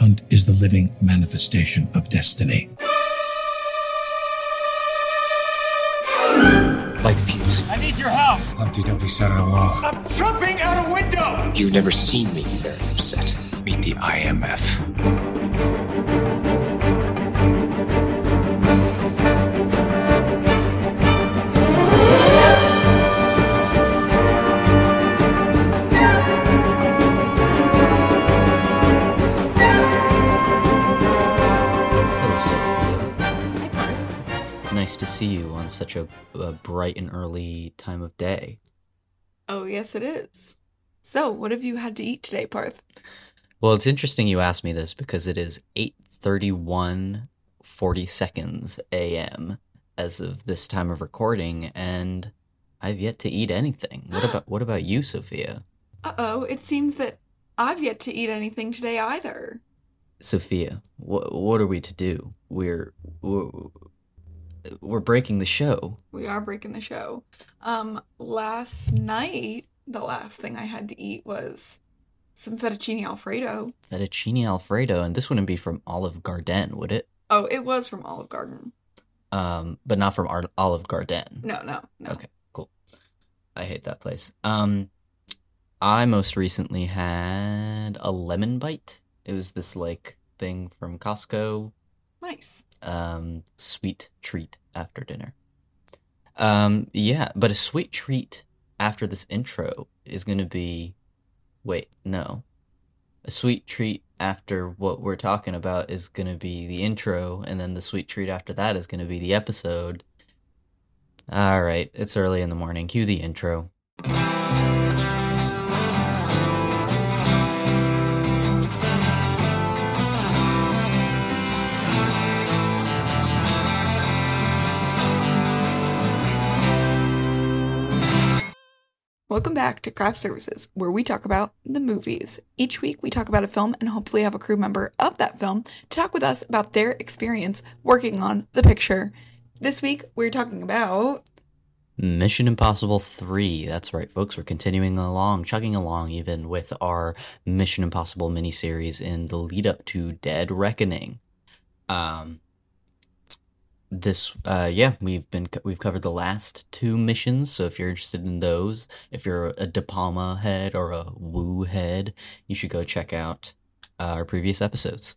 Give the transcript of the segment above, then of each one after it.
Hunt is the living manifestation of destiny. Light the fuse. I need your help. Humpty Dumpty sat on a wall. I'm jumping out a window. You've never seen me very upset. Meet the IMF. To see you on such a, a bright and early time of day. Oh, yes, it is. So, what have you had to eat today, Parth? Well, it's interesting you asked me this because it is 8:31 40 seconds a.m. as of this time of recording and I've yet to eat anything. What about what about you, Sophia? Uh oh, it seems that I've yet to eat anything today either. Sophia, what what are we to do? We're we're, we're breaking the show. We are breaking the show. Um, last night, the last thing I had to eat was some fettuccine alfredo. Fettuccine Alfredo, and this wouldn't be from Olive Garden, would it? Oh, it was from Olive Garden. Um, but not from Ar- Olive Garden. No, no, no. Okay, cool. I hate that place. Um, I most recently had a lemon bite. It was this like thing from Costco. Nice. Um, sweet treat after dinner. Um, yeah, but a sweet treat after this intro is gonna be. Wait, no. A sweet treat after what we're talking about is gonna be the intro, and then the sweet treat after that is gonna be the episode. All right, it's early in the morning. Cue the intro. Welcome back to Craft Services, where we talk about the movies. Each week, we talk about a film and hopefully have a crew member of that film to talk with us about their experience working on the picture. This week, we're talking about Mission Impossible 3. That's right, folks. We're continuing along, chugging along even with our Mission Impossible miniseries in the lead up to Dead Reckoning. Um this uh yeah, we've been we've covered the last two missions, so if you're interested in those, if you're a De Palma head or a Woo head, you should go check out uh, our previous episodes.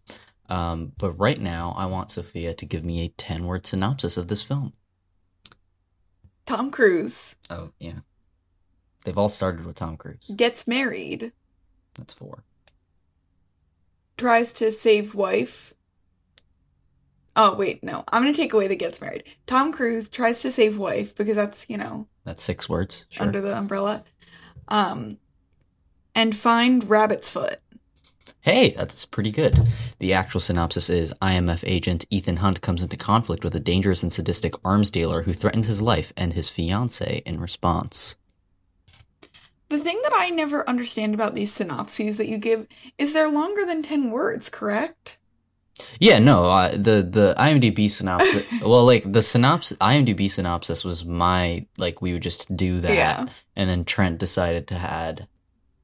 Um but right now, I want Sophia to give me a 10-word synopsis of this film. Tom Cruise Oh, yeah. They've all started with Tom Cruise. gets married, That's four. tries to save wife. Oh, wait, no. I'm going to take away the gets married. Tom Cruise tries to save wife because that's, you know, That's six words. Sure. under the umbrella. Um, and find Rabbit's Foot. hey, that's pretty good. The actual synopsis is IMF agent Ethan Hunt comes into conflict with a dangerous and sadistic arms dealer who threatens his life and his fiancee in response. The thing that I never understand about these synopses that you give is they're longer than 10 words, correct? Yeah, no, uh, the the IMDb synopsis. well, like the synopsis, IMDb synopsis was my like we would just do that, Yeah. and then Trent decided to add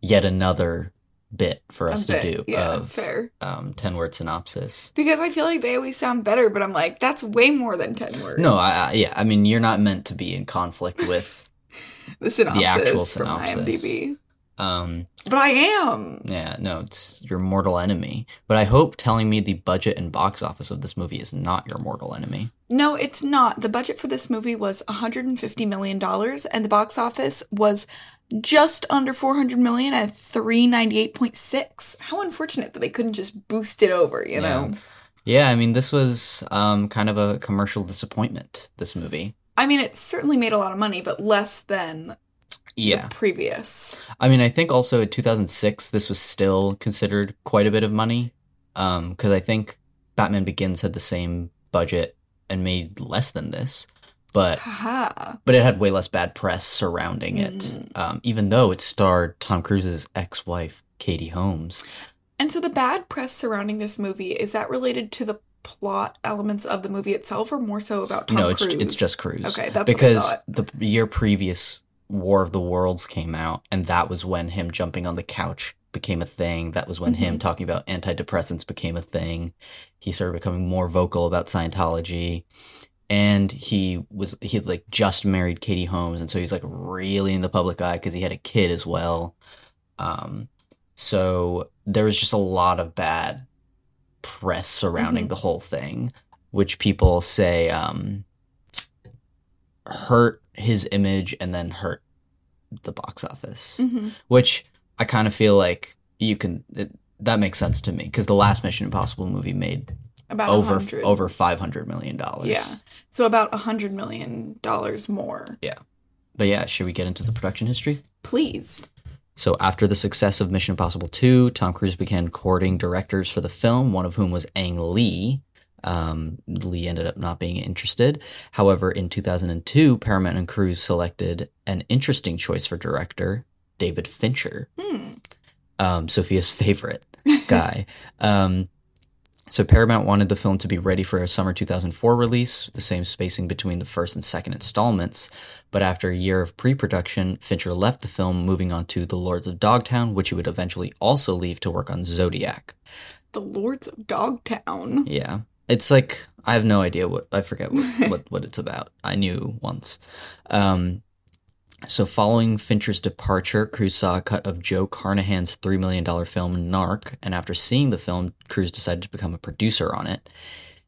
yet another bit for us A to do yeah, of fair. um ten word synopsis. Because I feel like they always sound better, but I'm like, that's way more than 10 words. No, I, I, yeah, I mean you're not meant to be in conflict with the synopsis the actual from synopsis. IMDb. Um But I am. yeah, no, it's your mortal enemy. But I hope telling me the budget and box office of this movie is not your mortal enemy. No, it's not. The budget for this movie was $150 million, and the box office was just under 400 million at 398.6. How unfortunate that they couldn't just boost it over, you know? Yeah, I mean this was um kind of a commercial disappointment, this movie. I mean, it certainly made a lot of money, but less than Yeah. the previous. I mean, I think also in 2006 this was still considered quite a bit of money um cuz I think Batman Begins had the same budget and made less than this, but Haha. but it had way less bad press surrounding it. Um even though it starred Tom Cruise's ex-wife Katie Holmes. And so the bad press surrounding this movie, is that related to the plot elements of the movie itself or more so about Tom Cruise? no, it's Cruise? it's just Cruise. Okay, that's because the year previous War of the Worlds came out, and that was when him jumping on the couch became a thing. That was when him talking about antidepressants became a thing. He started becoming more vocal about Scientology. And he was, he had like just married Katie Holmes. And so he's like really in the public eye because he had a kid as well. Um, so there was just a lot of bad press surrounding the whole thing, which people say um, hurt his image and then hurt the box office. Mhm. Which I kind of feel like you can. It, that makes sense to me because the last Mission Impossible movie made About over 100. over five hundred million dollars. Yeah. So about a hundred million dollars more. Yeah, but yeah, should we get into the production history? Please. So, after the success of Mission Impossible 2, Tom Cruise began courting directors for the film, one of whom was Ang Lee. Um, Lee ended up not being interested. However, in 2002, Paramount and Cruise selected an interesting choice for director, David Fincher, Hmm. um, Sophia's favorite guy. um, so, Paramount wanted the film to be ready for a summer 2004 release, the same spacing between the first and second installments. But after a year of pre production, Fincher left the film, moving on to The Lords of Dogtown, which he would eventually also leave to work on Zodiac. The Lords of Dogtown. Yeah. It's like, I have no idea what, I forget what, what, what it's about. I knew once. Um, so, following Fincher's departure, Cruise saw a cut of Joe Carnahan's $3 million film Narc, and after seeing the film, Cruise decided to become a producer on it.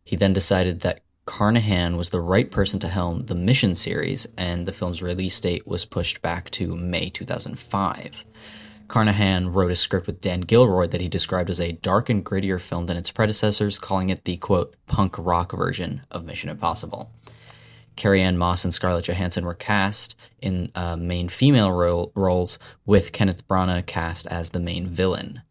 He then decided that Carnahan was the right person to helm the Mission series, and the film's release date was pushed back to May 2005. Carnahan wrote a script with Dan Gilroy that he described as a dark and grittier film than its predecessors, calling it the quote, punk rock version of Mission Impossible. Carrie-Anne Moss and Scarlett Johansson were cast in uh, main female role, roles, with Kenneth Branagh cast as the main villain.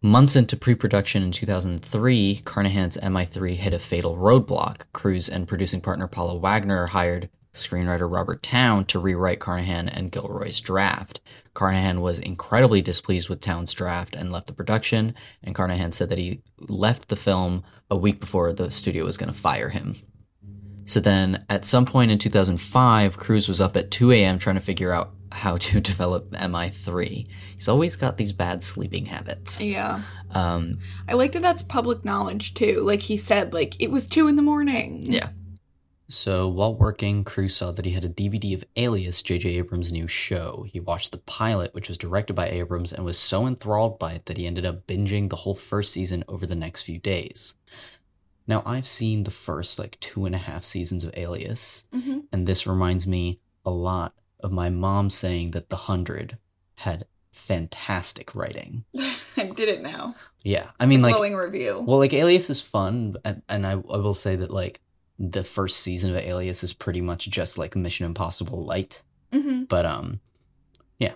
Months into pre production in 2003, Carnahan's MI3 hit a fatal roadblock. Cruise and producing partner Paula Wagner hired screenwriter Robert Towne to rewrite Carnahan and Gilroy's draft. Carnahan was incredibly displeased with Towne's draft and left the production, and Carnahan said that he left the film a week before the studio was going to fire him. So then, at some point in 2005, Cruise was up at 2 a.m. trying to figure out how to develop MI3. He's always got these bad sleeping habits. Yeah. Um, I like that that's public knowledge too. Like he said, like it was two in the morning. yeah. So while working, Crew saw that he had a DVD of Alias, J.J. Abrams' new show. He watched the pilot, which was directed by Abrams, and was so enthralled by it that he ended up binging the whole first season over the next few days. Now, I've seen the first like two and a half seasons of Alias, Mhm. and this reminds me a lot of my mom saying that The Hundred had fantastic writing. I did it now. Yeah, I mean, like, Glowing review. well, like Alias is fun, and, and I, I will say that like the first season of Alias is pretty much just like Mission Impossible light. hmm But um, yeah.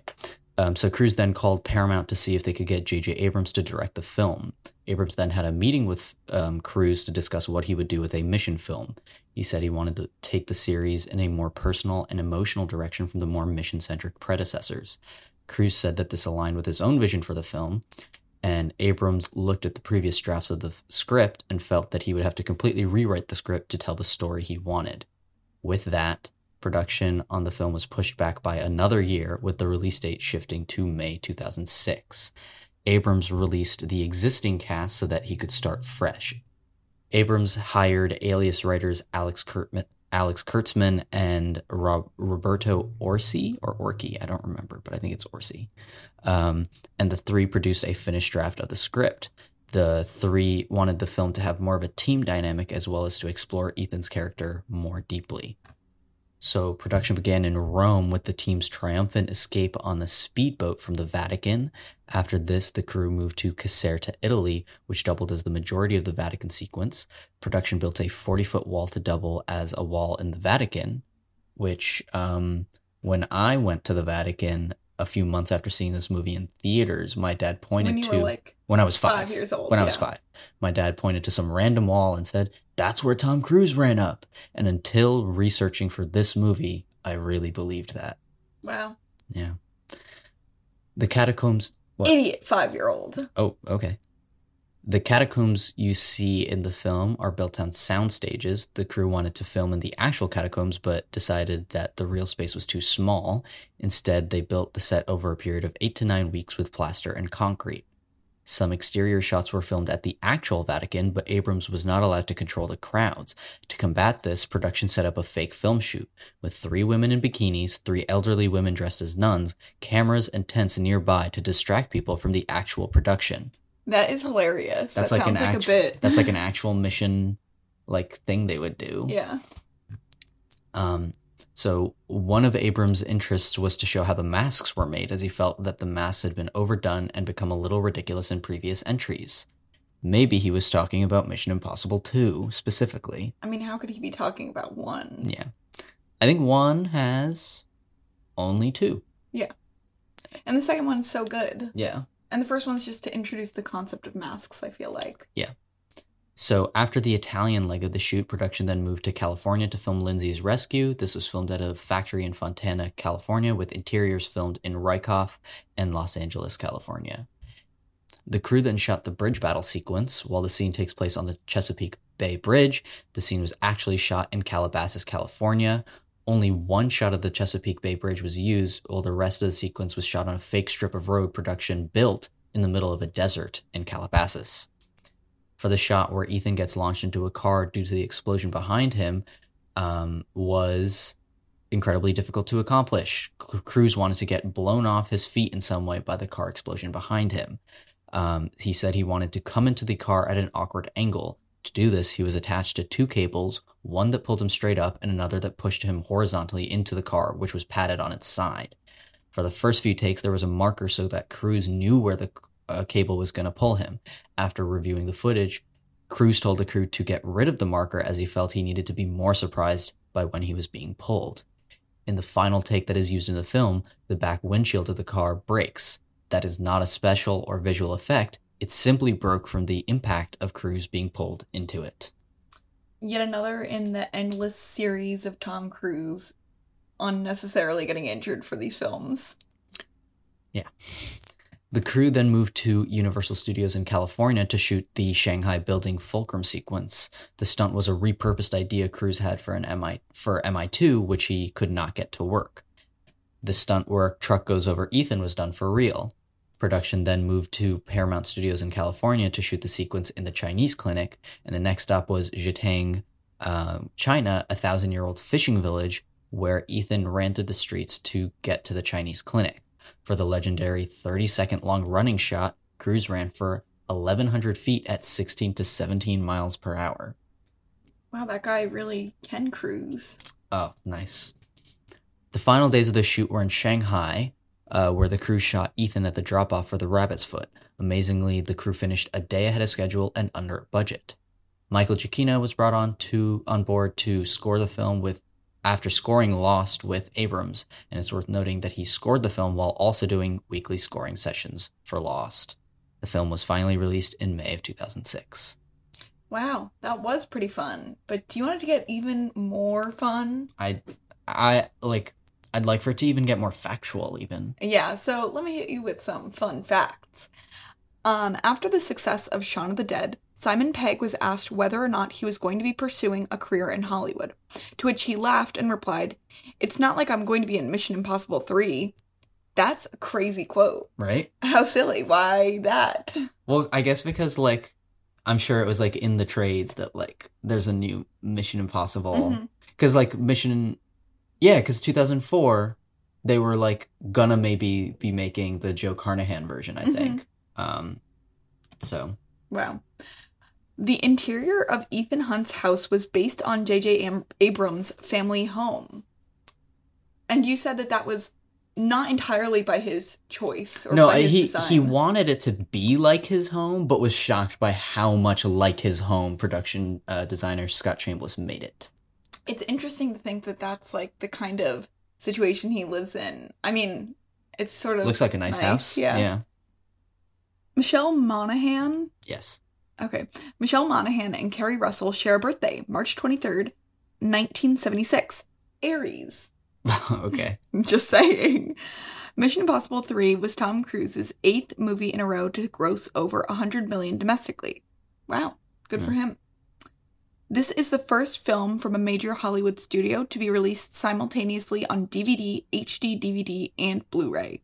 Um, so Cruise then called Paramount to see if they could get J.J. Abrams to direct the film. Abrams then had a meeting with um, Cruise to discuss what he would do with a mission film. He said he wanted to take the series in a more personal and emotional direction from the more mission centric predecessors. Cruise said that this aligned with his own vision for the film, and Abrams looked at the previous drafts of the script and felt that he would have to completely rewrite the script to tell the story he wanted. With that, production on the film was pushed back by another year, with the release date shifting to May 2006. Abrams released the existing cast so that he could start fresh. Abrams hired alias writers Alex Kurtzman, Alex Kurtzman and Rob, Roberto Orci or Orki, I don't remember, but I think it's Orci. Um, and the three produced a finished draft of the script. The three wanted the film to have more of a team dynamic as well as to explore Ethan's character more deeply. So production began in Rome with the team's triumphant escape on the speedboat from the Vatican. After this, the crew moved to Caserta, Italy, which doubled as the majority of the Vatican sequence. Production built a 40 foot wall to double as a wall in the Vatican, which, um, when I went to the Vatican a few months after seeing this movie in theaters, my dad pointed When to like when I was five, five years old, When I was five, my dad pointed to some random wall and said, "That's where Tom Cruise ran up." And until researching for this movie, I really believed that. wow, Yeah. The catacombs. What? idiot five year old. Oh, okay. The catacombs you see in the film are built on sound stages. The crew wanted to film in the actual catacombs, but decided that the real space was too small. Instead, they built the set over a period of eight to nine weeks with plaster and concrete. Some exterior shots were filmed at the actual Vatican, but Abrams was not allowed to control the crowds. To combat this, production set up a fake film shoot with three women in bikinis, three elderly women dressed as nuns, cameras and tents nearby to distract people from the actual production. That is hilarious. That's that like an sounds like actu- a bit. That's like an actual mission like thing they would do. yeah. Um, so one of Abrams' interests was to show how the masks were made, as he felt that the masks had been overdone and become a little ridiculous in previous entries. Maybe he was talking about Mission Impossible 2 specifically. I mean, how could he be talking about one? Yeah. I think one has only two. Yeah. And the second one's so good. Yeah. And the first one's just to introduce the concept of masks, I feel like. So after the Italian leg of the shoot, production then moved to California to film Lindsay's rescue. This was filmed at a factory in Fontana, California, with interiors filmed in Rykoff and Los Angeles, California. The crew then shot the bridge battle sequence. While the scene takes place on the Chesapeake Bay Bridge, the scene was actually shot in Calabasas, California. Only one shot of the Chesapeake Bay Bridge was used, while the rest of the sequence was shot on a fake strip of road production built in the middle of a desert in Calabasas for the shot where Ethan gets launched into a car due to the explosion behind him um, was incredibly difficult to accomplish. C- Cruise wanted to get blown off his feet in some way by the car explosion behind him. Um, he said he wanted to come into the car at an awkward angle. To do this, he was attached to two cables, one that pulled him straight up and another that pushed him horizontally into the car, which was padded on its side. For the first few takes, there was a marker so that Cruise knew where the uh, cable was going to pull him. After reviewing the footage, Cruise told the crew to get rid of the marker as he felt he needed to be more surprised by when he was being pulled. In the final take that is used in the film, the back windshield of the car breaks. That is not a special or visual effect, it simply broke from the impact of Cruise being pulled into it. Yet another in the endless series of Tom Cruise unnecessarily getting injured for these films. The crew then moved to Universal Studios in California to shoot the Shanghai building fulcrum sequence. The stunt was a repurposed idea Cruise had for an MI for MI2, which he could not get to work. The stunt where truck goes over Ethan was done for real. Production then moved to Paramount Studios in California to shoot the sequence in the Chinese clinic, and the next stop was Zhejiang, uh, China, a thousand-year-old fishing village where Ethan ran through the streets to get to the Chinese clinic. For the legendary 30 second long running shot, Cruise ran for 1,100 feet at 16 to 17 miles per hour. Wow, that guy really can cruise. Oh, nice. The final days of the shoot were in Shanghai, uh, where the crew shot Ethan at the drop off for the Rabbit's Foot. Amazingly, the crew finished a day ahead of schedule and under budget. Michael Giacchino was brought on to on board to score the film with after scoring Lost with Abrams, and it's worth noting that he scored the film while also doing weekly scoring sessions for Lost. The film was finally released in May of 2006. Wow, that was pretty fun. But do you want it to get even more fun? I, I like, I'd like for it to even get more factual, even. Yeah, so let me hit you with some fun facts. Um, after the success of Shaun of the Dead, Simon Pegg was asked whether or not he was going to be pursuing a career in Hollywood, to which he laughed and replied, It's not like I'm going to be in Mission Impossible 3. That's a crazy quote. Right? How silly. Why that? Well, I guess because like I'm sure it was like in the trades that like there's a new Mission Impossible because like Mission, yeah, because 2004 they were like gonna maybe be making the Joe Carnahan version, I Mhm. think. Um, so Wow. The interior of Ethan Hunt's house was based on J.J. Am- Abrams' family home. And you said that that was not entirely by his choice or no, by his he design. he wanted it to be like his home, but was shocked by how much like his home production uh, designer Scott Chambliss made it. it's interesting to think that that's like the kind of situation he lives in. I mean, it's sort of Looks like a nice, house. Yeah. yeah. Michelle Monaghan. Yes. Okay. Michelle Monaghan and Keri Russell share a birthday, March 23rd, 1976. Aries. okay. Just saying. Mission Impossible 3 was Tom Cruise's eighth movie in a row to gross over 100 million domestically. Wow, good for hmm. him. This is the first film from a major Hollywood studio to be released simultaneously on DVD, HD DVD, and Blu ray.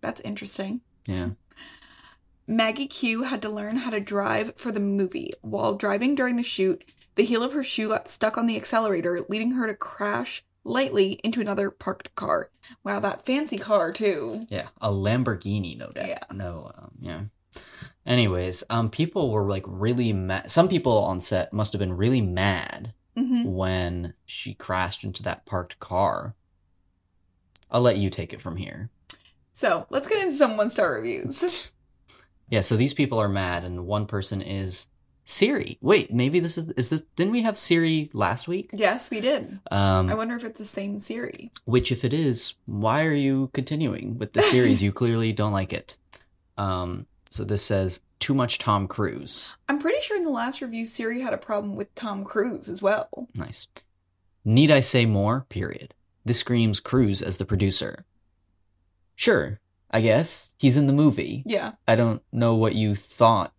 That's interesting. Yeah. Maggie Q had to learn how to drive for the movie. While driving during the shoot, the heel of her shoe got stuck on the accelerator, leading her to crash lightly into another parked car. Wow, that fancy car, too. Yeah. A Lamborghini, no doubt. Yeah. No, um, yeah. Anyways, um, people were like really mad. Some people on set must have been really mad hmm when she crashed into that parked car. I'll let you take it from here. So let's get into some one star reviews. Yeah, so these people are mad, and one person is Siri. Wait, maybe this is is this? Didn't we have Siri last week? yes, we did. Um, I wonder if it's the same Siri. which, if it is, why are you continuing with the series? you clearly don't like it. Um, so this says too much Tom Cruise. I'm pretty sure in the last review, Siri had a problem with Tom Cruise as well. Nice. Need I say more? Period. This screams Cruise as the producer. Sure, I guess he's in the movie. Yeah. I don't know what you thought.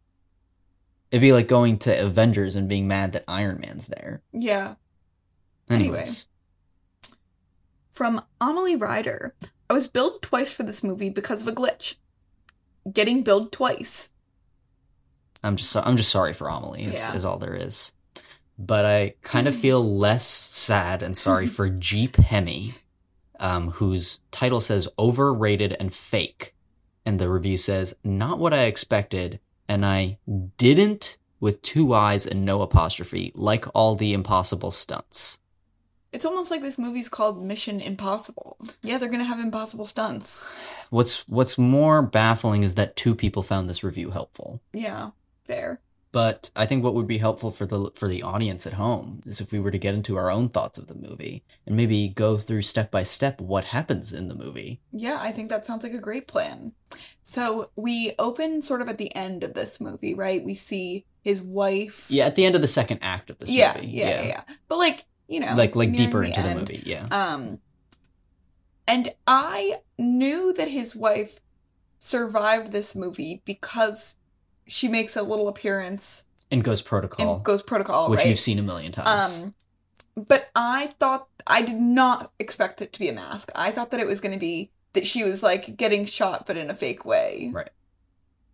It'd be like going to Avengers and being mad that Iron Man's there. Yeah. Anyway. Anyways, From Amelie Ryder. I was billed twice for this movie because of a glitch. Getting billed twice. I'm just so- I'm just sorry for Amelie. Is, Yeah. is all there is. But I kind of feel less sad and sorry for Jeep Hemi, um, whose title says overrated and fake, and the review says not what I expected, and I didn't with two eyes and no apostrophe, like all the impossible stunts. It's almost like this movie's called Mission Impossible. Yeah, they're gonna have impossible stunts. What's what's more baffling is that two people found this review helpful. Yeah, fair. But I think what would be helpful for the for the audience at home is if we were to get into our own thoughts of the movie and maybe go through step by step what happens in the movie. Yeah, I think that sounds like a great plan. So we open sort of at the end of this movie, right? We see his wife. Yeah, at the end of the second act of this yeah, movie. yeah, yeah, yeah. But like, you know, Like like deeper into the movie, yeah. Um, and I knew that his wife survived this movie because she makes a little appearance And Ghost Protocol, in Ghost Protocol, which right? you've seen a million times. Um, but I thought I did not expect it to be a mask. I thought that it was going to be that she was like getting shot, but in a fake way. Right.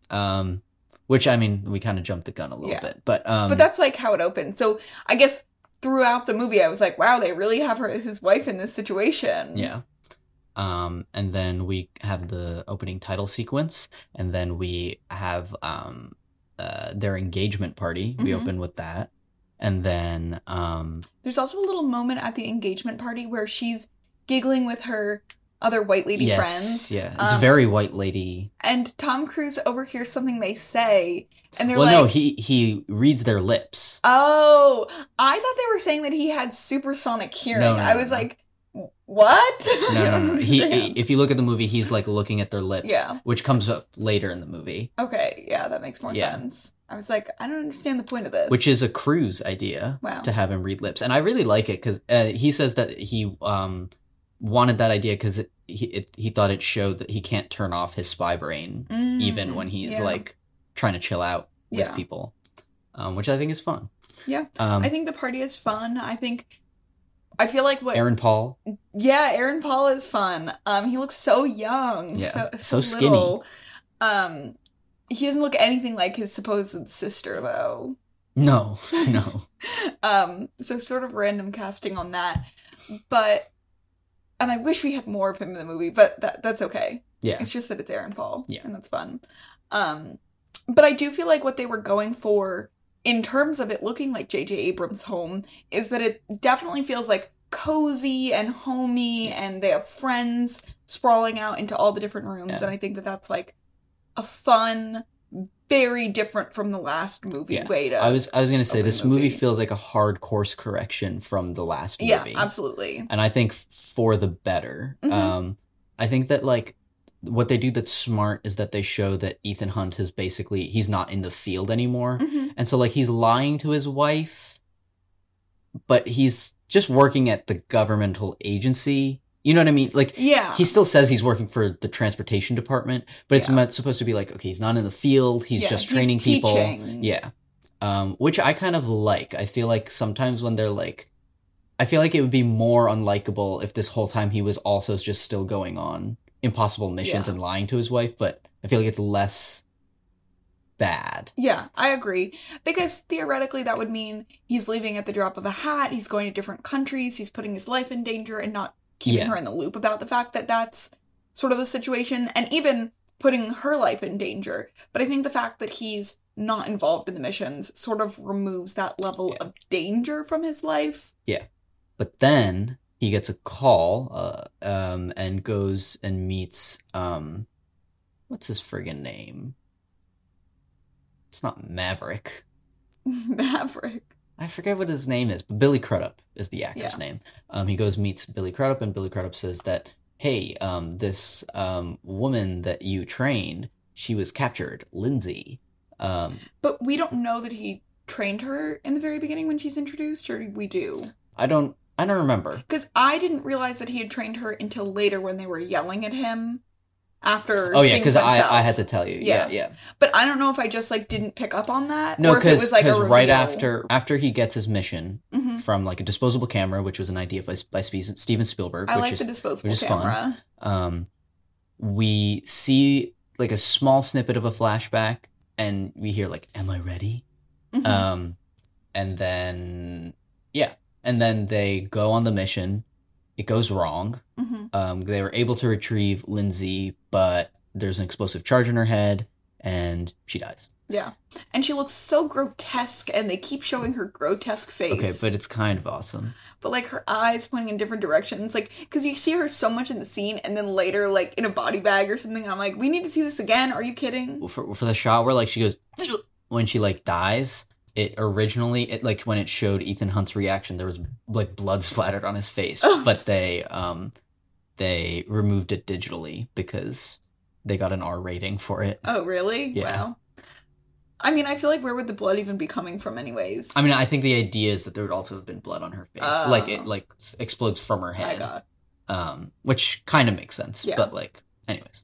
Um which I mean, we kind of jumped the gun a little Yeah. bit. But um But that's like how it opened. So I guess throughout the movie, I was like, wow, they really have her his wife in this situation. Yeah. Um, and then we have the opening title sequence, and then we have um, uh, their engagement party. We Mhm. open with that, and then um, There's also a little moment at the engagement party where she's giggling with her other white lady yes, friends. yeah, it's Um, very white lady. And Tom Cruise overhears something they say, and they're Well, like, no, he he reads their lips. Oh, I thought they were saying that he had supersonic hearing. No, no, I was no. like, what? No, no, no. He, if you look at the movie, he's like looking at their lips, Yeah. which comes up later in the movie, okay, yeah, that makes more Yeah. sense. I was like, I don't understand the point of this. which is a cruise idea Wow. to have him read lips, and I really like it because uh, he says that he um wanted that idea because it, he it, he thought it showed that he can't turn off his spy brain Mm, even when he's yeah. like trying to chill out with Yeah. people, um, which I think is fun. Yeah. Um, I think the party is fun. I think, I feel like what, Aaron Paul, yeah, Aaron Paul is fun. Um, he looks so young, Yeah, so, so skinny. Um, he doesn't look anything like his supposed sister though. no, no, Um, so sort of random casting on that, but and I wish we had more of him in the movie, but that that's okay. yeah, It's just that it's Aaron Paul, Yeah. and that's fun. Um, but I do feel like what they were going for in terms of it looking like J.J. Abrams' home is that it definitely feels like cozy and homey, and they have friends sprawling out into all the different rooms, Yeah. and I think that that's like a fun. Very different from the last movie Yeah. way to I was I was gonna say this movie movie. feels like a hard course correction from the last movie. yeah absolutely and I think for the better. Mhm. Um, I think that like what they do that's smart is that they show that Ethan Hunt has basically he's not in the field anymore, Mhm. and so like he's lying to his wife, but he's just working at the governmental agency You know what I mean? Like, Yeah. he still says he's working for the transportation department, but it's Yeah. supposed to be like, okay, he's not in the field, he's Yeah, just he's training people. teaching. Yeah. Um, which I kind of like. I feel like sometimes when they're like, I feel like it would be more unlikable if this whole time he was also just still going on impossible missions Yeah. and lying to his wife, but I feel like it's less bad. Yeah, I agree. Because theoretically, that would mean he's leaving at the drop of a hat, he's going to different countries, he's putting his life in danger and not keeping Yeah. her in the loop about the fact that that's sort of the situation, and even putting her life in danger. But I think the fact that he's not involved in the missions sort of removes that level of danger from his life. Yeah. But then he gets a call, uh, um, and goes and meets, um, what's his friggin' name? It's not Maverick. Maverick. I forget what his name is, but Billy Crudup is the actor's Yeah. name. Um, he goes meets Billy Crudup, and Billy Crudup says that, "Hey, um, this um woman that you trained, she was captured, Lindsay. Um, But we don't know that he trained her in the very beginning when she's introduced, or we do? I don't, I don't remember. Because I didn't realize that he had trained her until later when they were yelling at him after. Oh yeah, because I. I had to tell you. Yeah, Yeah. yeah. But I don't know if I just like didn't pick up on that. No, or if it because was like a right after after he gets his mission Mhm. from like a disposable camera, which was an idea by, by Steven Spielberg, I which like is the disposable which is fun. camera. um, we see like a small snippet of a flashback, and we hear like, "Am I ready?" Mhm. Um, and then yeah, and then they go on the mission. It goes wrong. Mhm. Um, they were able to retrieve Lindsay, but there's an explosive charge in her head, and she dies. Yeah, and she looks so grotesque, and they keep showing her grotesque face. Okay, but it's kind of awesome. but like her eyes pointing in different directions, like because you see her so much in the scene, and then later like in a body bag or something. I'm like, we need to see this again. Are you kidding? Well, for for the shot where like she goes when she like dies it originally it like when it showed ethan hunt's reaction there was like blood splattered on his face Oh. but they um they removed it digitally because they got an r rating for it Oh, really? Yeah. Wow. I mean, I feel like where would the blood even be coming from, anyways? i mean i think the idea is that there would also have been blood on her face Oh. like it like explodes from her head um, which kind of makes sense. Yeah. But like, anyways,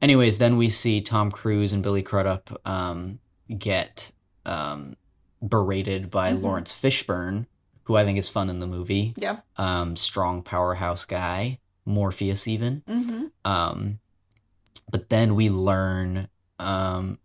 anyways, then we see Tom Cruise and Billy Crudup um, get um, berated by Mhm. Laurence Fishburne, who I think is fun in the movie. Yeah. Um, strong powerhouse guy, Morpheus even. Mm-hmm. Um, but then we learn um,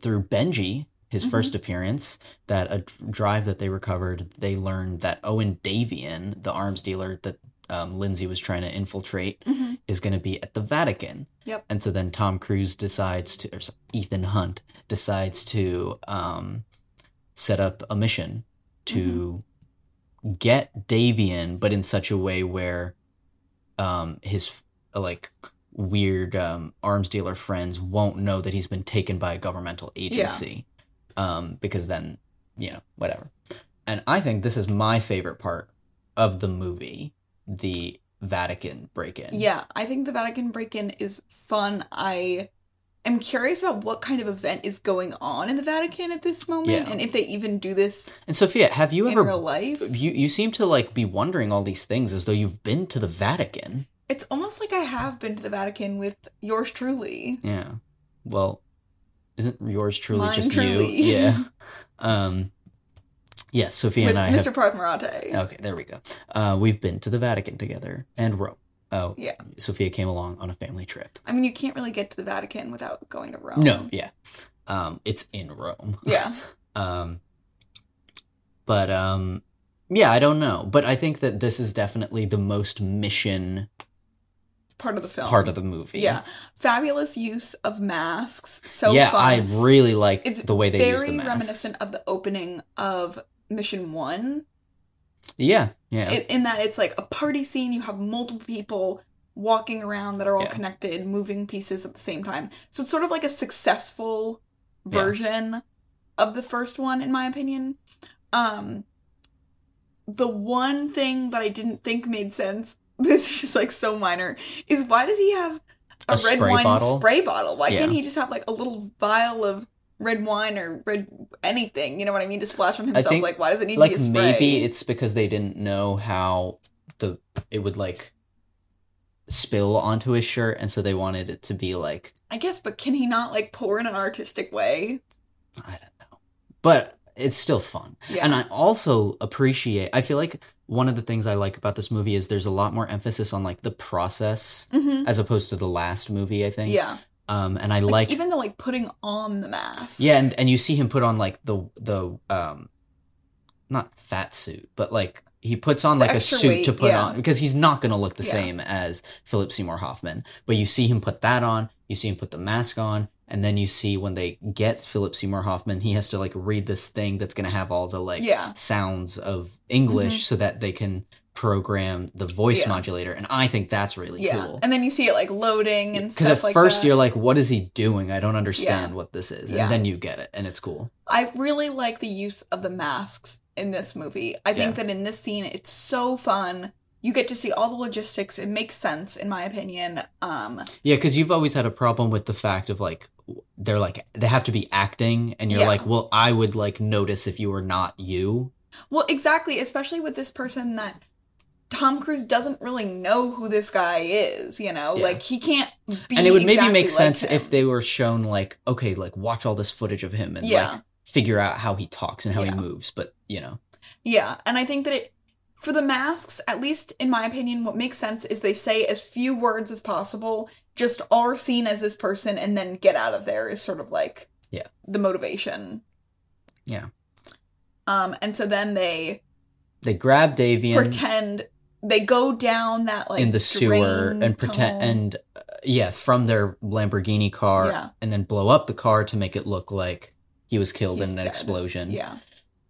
through Benji, his Mhm. first appearance, that a drive that they recovered, they learned that Owen Davian, the arms dealer that um, Lindsay was trying to infiltrate, Mm-hmm. is going to be at the Vatican. Yep. And so then Tom Cruise decides to, or Ethan Hunt decides to um, set up a mission to get Davian, but in such a way where um, his like weird um, arms dealer friends won't know that he's been taken by a governmental agency. Um, because then, you know, whatever. And I think this is my favorite part of the movie, the Vatican break in. Yeah, I think the Vatican break in is fun. I am curious about what kind of event is going on in the Vatican at this moment Yeah. and if they even do this And Sophia, have you in ever real life. you you seem to like be wondering all these things as though you've been to the Vatican. It's almost like I have been to the Vatican with yours truly. Yeah. Well, isn't yours truly Mine just truly. you? Yeah. Um Yes, Sophia with and I Mr. have Parth Marathe. Okay, there we go. Uh we've been to the Vatican together and Rome. Oh, Yeah. Sophia came along on a family trip. I mean, you can't really get to the Vatican without going to Rome. No, yeah. Um it's in Rome. Yeah. Um, but um, yeah, I don't know. But I think that this is definitely the most mission Part of the film. part of the movie. Yeah. Fabulous use of masks. So yeah, fun. I really like it's the way they very use the mask. reminiscent of the opening of Mission One. Yeah, yeah, in, in that it's like a party scene. You have multiple people walking around that are all Yeah. connected, moving pieces at the same time. So it's sort of like a successful Yeah. version of the first one, in my opinion. Um, the one thing that I didn't think made sense. This is just like so minor. Is why does he have a, A red wine bottle? spray bottle? Why Yeah. can't he just have like a little vial of red wine or red anything? You know what I mean? To splash on himself. like why does it need like to be a spray? maybe it's because they didn't know how the it would like spill onto his shirt, and so they wanted it to be like I guess, but can he not like pour in an artistic way? I don't know. But it's still fun. Yeah. And I also appreciate I feel like one of the things I like about this movie is there's a lot more emphasis on like the process Mm-hmm. as opposed to the last movie, I think. Yeah. Um and I Like, like, even the like putting on the mask. Yeah, and, and you see him put on like the the um not fat suit, but like he puts on The like a suit weight, to put yeah. on because he's not going to look the Yeah. same as Philip Seymour Hoffman. But you see him put that on, you see him put the mask on, and then you see when they get Philip Seymour Hoffman, he has to like read this thing that's going to have all the like Yeah. sounds of English so that they can program the voice Yeah. modulator, and I think that's really Yeah. cool. And then you see it like loading and stuff. Because at like first that. you're like, "What is he doing? I don't understand Yeah. what this is," and then you get it, and it's cool. I really like the use of the masks in this movie. I think that in this scene it's so fun. You get to see all the logistics. It makes sense in my opinion. Um Yeah, because you've always had a problem with the fact of like they're like they have to be acting, and you're like, well, I would like notice if you were not you. well exactly, especially with this person that Tom Cruise doesn't really know who this guy is, you know? Yeah. Like he can't be and it would maybe make like sense him. if they were shown like, okay, like watch all this footage of him and Yeah. like figure out how he talks and how Yeah. he moves. But you know, Yeah, and I think that it for the masks, at least in my opinion, what makes sense is they say as few words as possible, just are seen as this person, and then get out of there is sort of like Yeah. the motivation. Yeah. Um, and so then they they grab Davian pretend they go down that like in the sewer and pretend tunnel. and uh, yeah, from their Lamborghini car, Yeah. and then blow up the car to make it look like he was killed He's in an dead. explosion. yeah,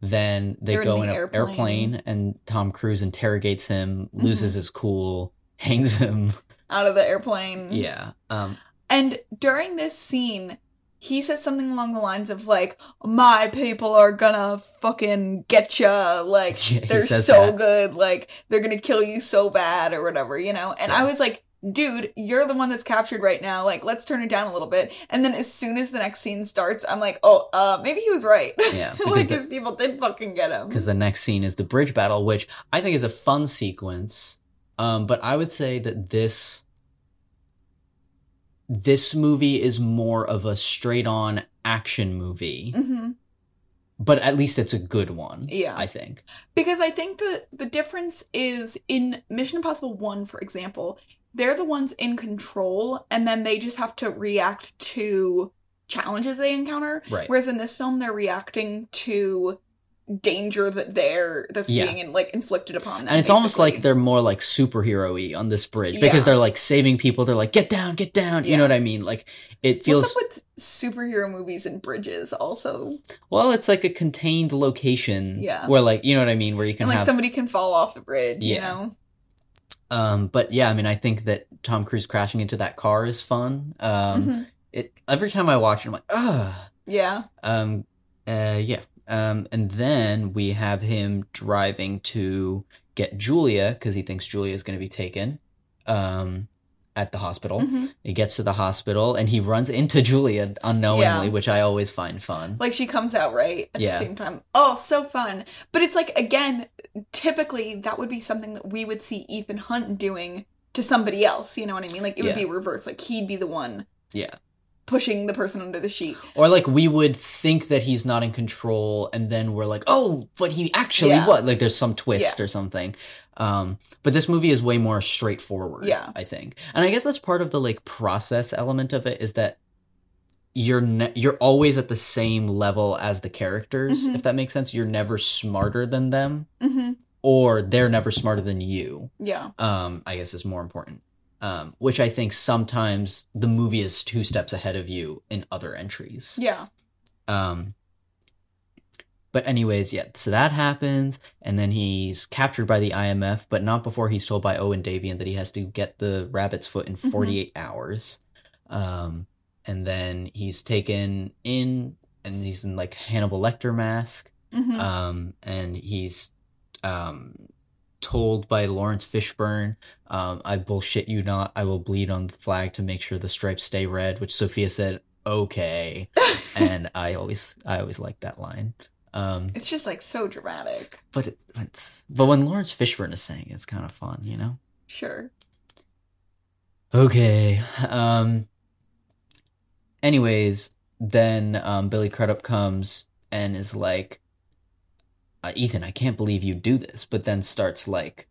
Then they They're in go the in an airplane. airplane. and Tom Cruise interrogates him, Mm-hmm. loses his cool, hangs him. out of the airplane. Yeah. Um And during this scene, he says something along the lines of like, "My people are gonna fucking get ya. Like Yeah, they're so that. good. Like they're gonna kill you so bad or whatever, you know." And I was like, "Dude, you're the one that's captured right now. Like, let's turn it down a little bit." And then as soon as the next scene starts, I'm like, "Oh, uh, maybe he was right. Yeah, because like the- his people did fucking get him." because the next scene is the bridge battle, which I think is a fun sequence. Um, but I would say that this this movie is more of a straight on action movie, hmm but at least it's a good one. Yeah. I think. Because I think the the difference is in Mission Impossible 1, for example, they're the ones in control and then they just have to react to challenges they encounter. Right. Whereas in this film they're reacting to danger that they're that's Yeah. being like inflicted upon them. and it's almost like they're more like superhero-y on this bridge because Yeah. they're like saving people. They're like, get down, get down. You know what I mean? Like it feels What's up with superhero movies and bridges also? well, it's like a contained location. Yeah. Where like you know what I mean, where you can And like have somebody can fall off the bridge, you know? Um, but yeah, I mean, I think that Tom Cruise crashing into that car is fun. Um, Mhm. it every time I watch it, I'm like, ah, Yeah. um, uh, yeah. Um, and then we have him driving to get Julia because he thinks Julia is going to be taken. Um, at the hospital, Mhm. he gets to the hospital and he runs into Julia unknowingly, Yeah. which I always find fun. Like she comes out right at Yeah. the same time. Oh, so fun. But it's like again, typically that would be something that we would see Ethan Hunt doing to somebody else, you know what I mean? Like it would Yeah. be reversed. Like he'd be the one Yeah. Pushing the person under the sheet. Or like we would think that he's not in control, and then we're like, oh, but he actually Yeah. was. Like there's some twist Yeah. or something. Um, but this movie is way more straightforward. Yeah. I think, and I guess that's part of the like process element of it is that you're ne- you're always at the same level as the characters. Mhm. If that makes sense, you're never smarter than them, hmm or they're never smarter than you. Yeah. Um, I guess is more important. Um, which I think sometimes the movie is two steps ahead of you in other entries. Yeah. Um, but anyways, yeah. So that happens, and then he's captured by the IMF, but not before he's told by Owen Davian that he has to get the rabbit's foot in Mhm. 48 hours. Um, and then he's taken in, and he's in like Hannibal Lecter mask. hmm Um, and he's um told by Laurence Fishburne, um, I bullshit you not, I will bleed on the flag to make sure the stripes stay red, which Sophia said, okay. and I always I always like that line. Um it's just like so dramatic. but it, it's but when Laurence Fishburne is saying it, it's kind of fun, you know? Sure. Okay. Um. Anyways, then um, Billy Crudup comes and is like, uh, "Ethan, I can't believe you do this," but then starts like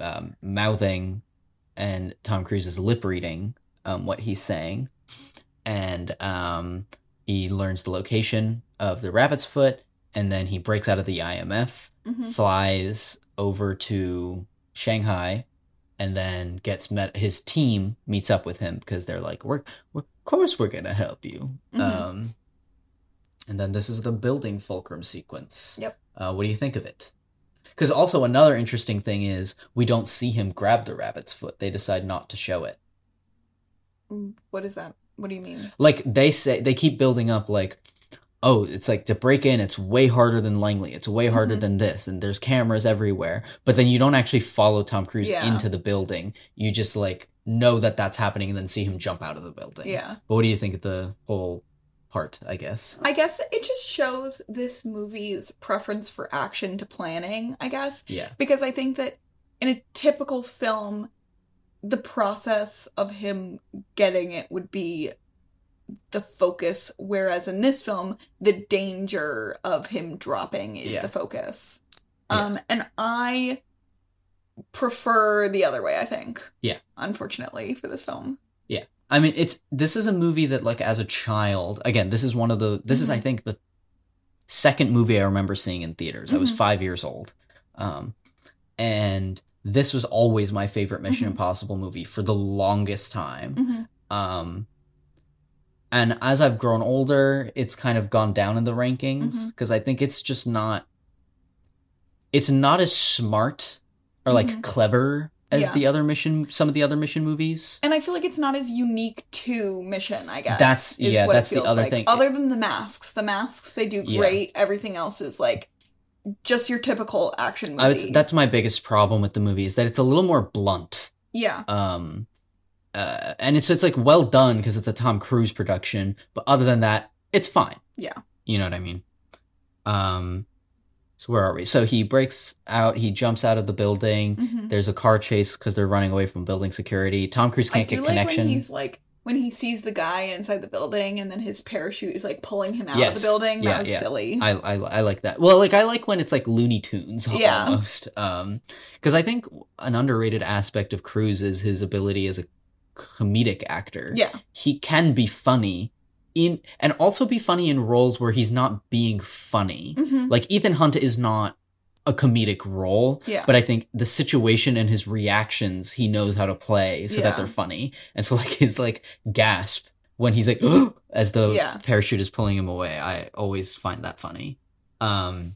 um, mouthing, and Tom Cruise is lip reading um, what he's saying, and um, he learns the location of the rabbit's foot, and then he breaks out of the IMF, Mhm. flies over to Shanghai, and then gets met. His team meets up with him because they're like, "We're, we're of course we're gonna help you." Mhm. Um, and then this is the building fulcrum sequence. Yep. Uh, what do you think of it? Because also another interesting thing is we don't see him grab the rabbit's foot. They decide not to show it. What is that? What do you mean? Like they say, they keep building up like, oh, it's like to break in, it's way harder than Langley. It's way harder Mhm. than this, and there's cameras everywhere. But then you don't actually follow Tom Cruise Yeah. into the building. You just like know that that's happening, and then see him jump out of the building. Yeah. But what do you think of the whole part? I guess. I guess it just shows this movie's preference for action to planning, I guess. Yeah. Because I think that in a typical film, the process of him getting it would be the focus, whereas in this film, the danger of him dropping is Yeah. the focus. Yeah. Um, and I prefer the other way, I think. Yeah. Unfortunately, for this film. I mean, it's this is a movie that like as a child, again, this is one of the this is I Mhm. think the second movie I remember seeing in theaters. I was Mhm. 5 years old. Um and this was always my favorite Mission Mhm. Impossible movie for the longest time. Mm-hmm. Um and as I've grown older, it's kind of gone down in the rankings because I think it's just not it's not as smart or like clever as Yeah. the other mission some of the other mission movies. And I feel like it's not as unique to Mission, I guess. That's- yeah, that's the other like. thing. Other than the masks. The masks they do Yeah. great. Everything else is like just your typical action movie. I would, that's my biggest problem with the movie is that it's a little more blunt. yeah. Um, uh, and it's it's like well done because it's a Tom Cruise production, but other than that, it's fine. Yeah. You know what I mean? Um, so where are we? So he breaks out. He jumps out of the building. Mhm. There's a car chase because they're running away from building security. Tom Cruise can't get like connection. when he's like when he sees the guy inside the building and then his parachute is like pulling him out of the building. That Yeah, was yeah. silly. I, I I like that. Well, like I like when it's like Looney Tunes Yeah. almost. Um, because I think an underrated aspect of Cruise is his ability as a comedic actor. yeah. he can be funny in and also be funny in roles where he's not being funny. hmm Like Ethan Hunt is not a comedic role, Yeah. but I think the situation and his reactions he knows how to play so Yeah. that they're funny. And so like his like gasp when he's like as the Yeah. parachute is pulling him away, I always find that funny. Um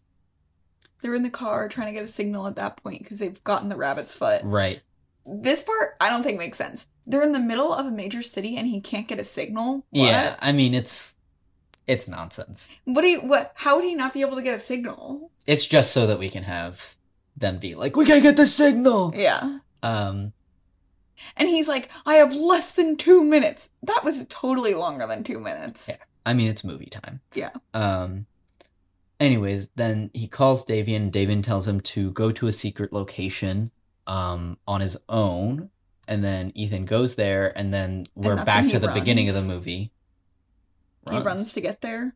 They're in the car trying to get a signal at that point because they've gotten the rabbit's foot. right. This part I don't think makes sense. They're in the middle of a major city and he can't get a signal. What? Yeah, I mean it's it's nonsense. What do you what how would he not be able to get a signal? It's just so that we can have them be like, we can't get the signal. Yeah. Um And he's like, I have less than two minutes. That was totally longer than two minutes. Yeah. I mean, it's movie time. Yeah. Um. Anyways, then he calls Davian. Davian tells him to go to a secret location, um, on his own, and then Ethan goes there, and then we're that's back to he the beginning of the runs. movie. He runs to get there.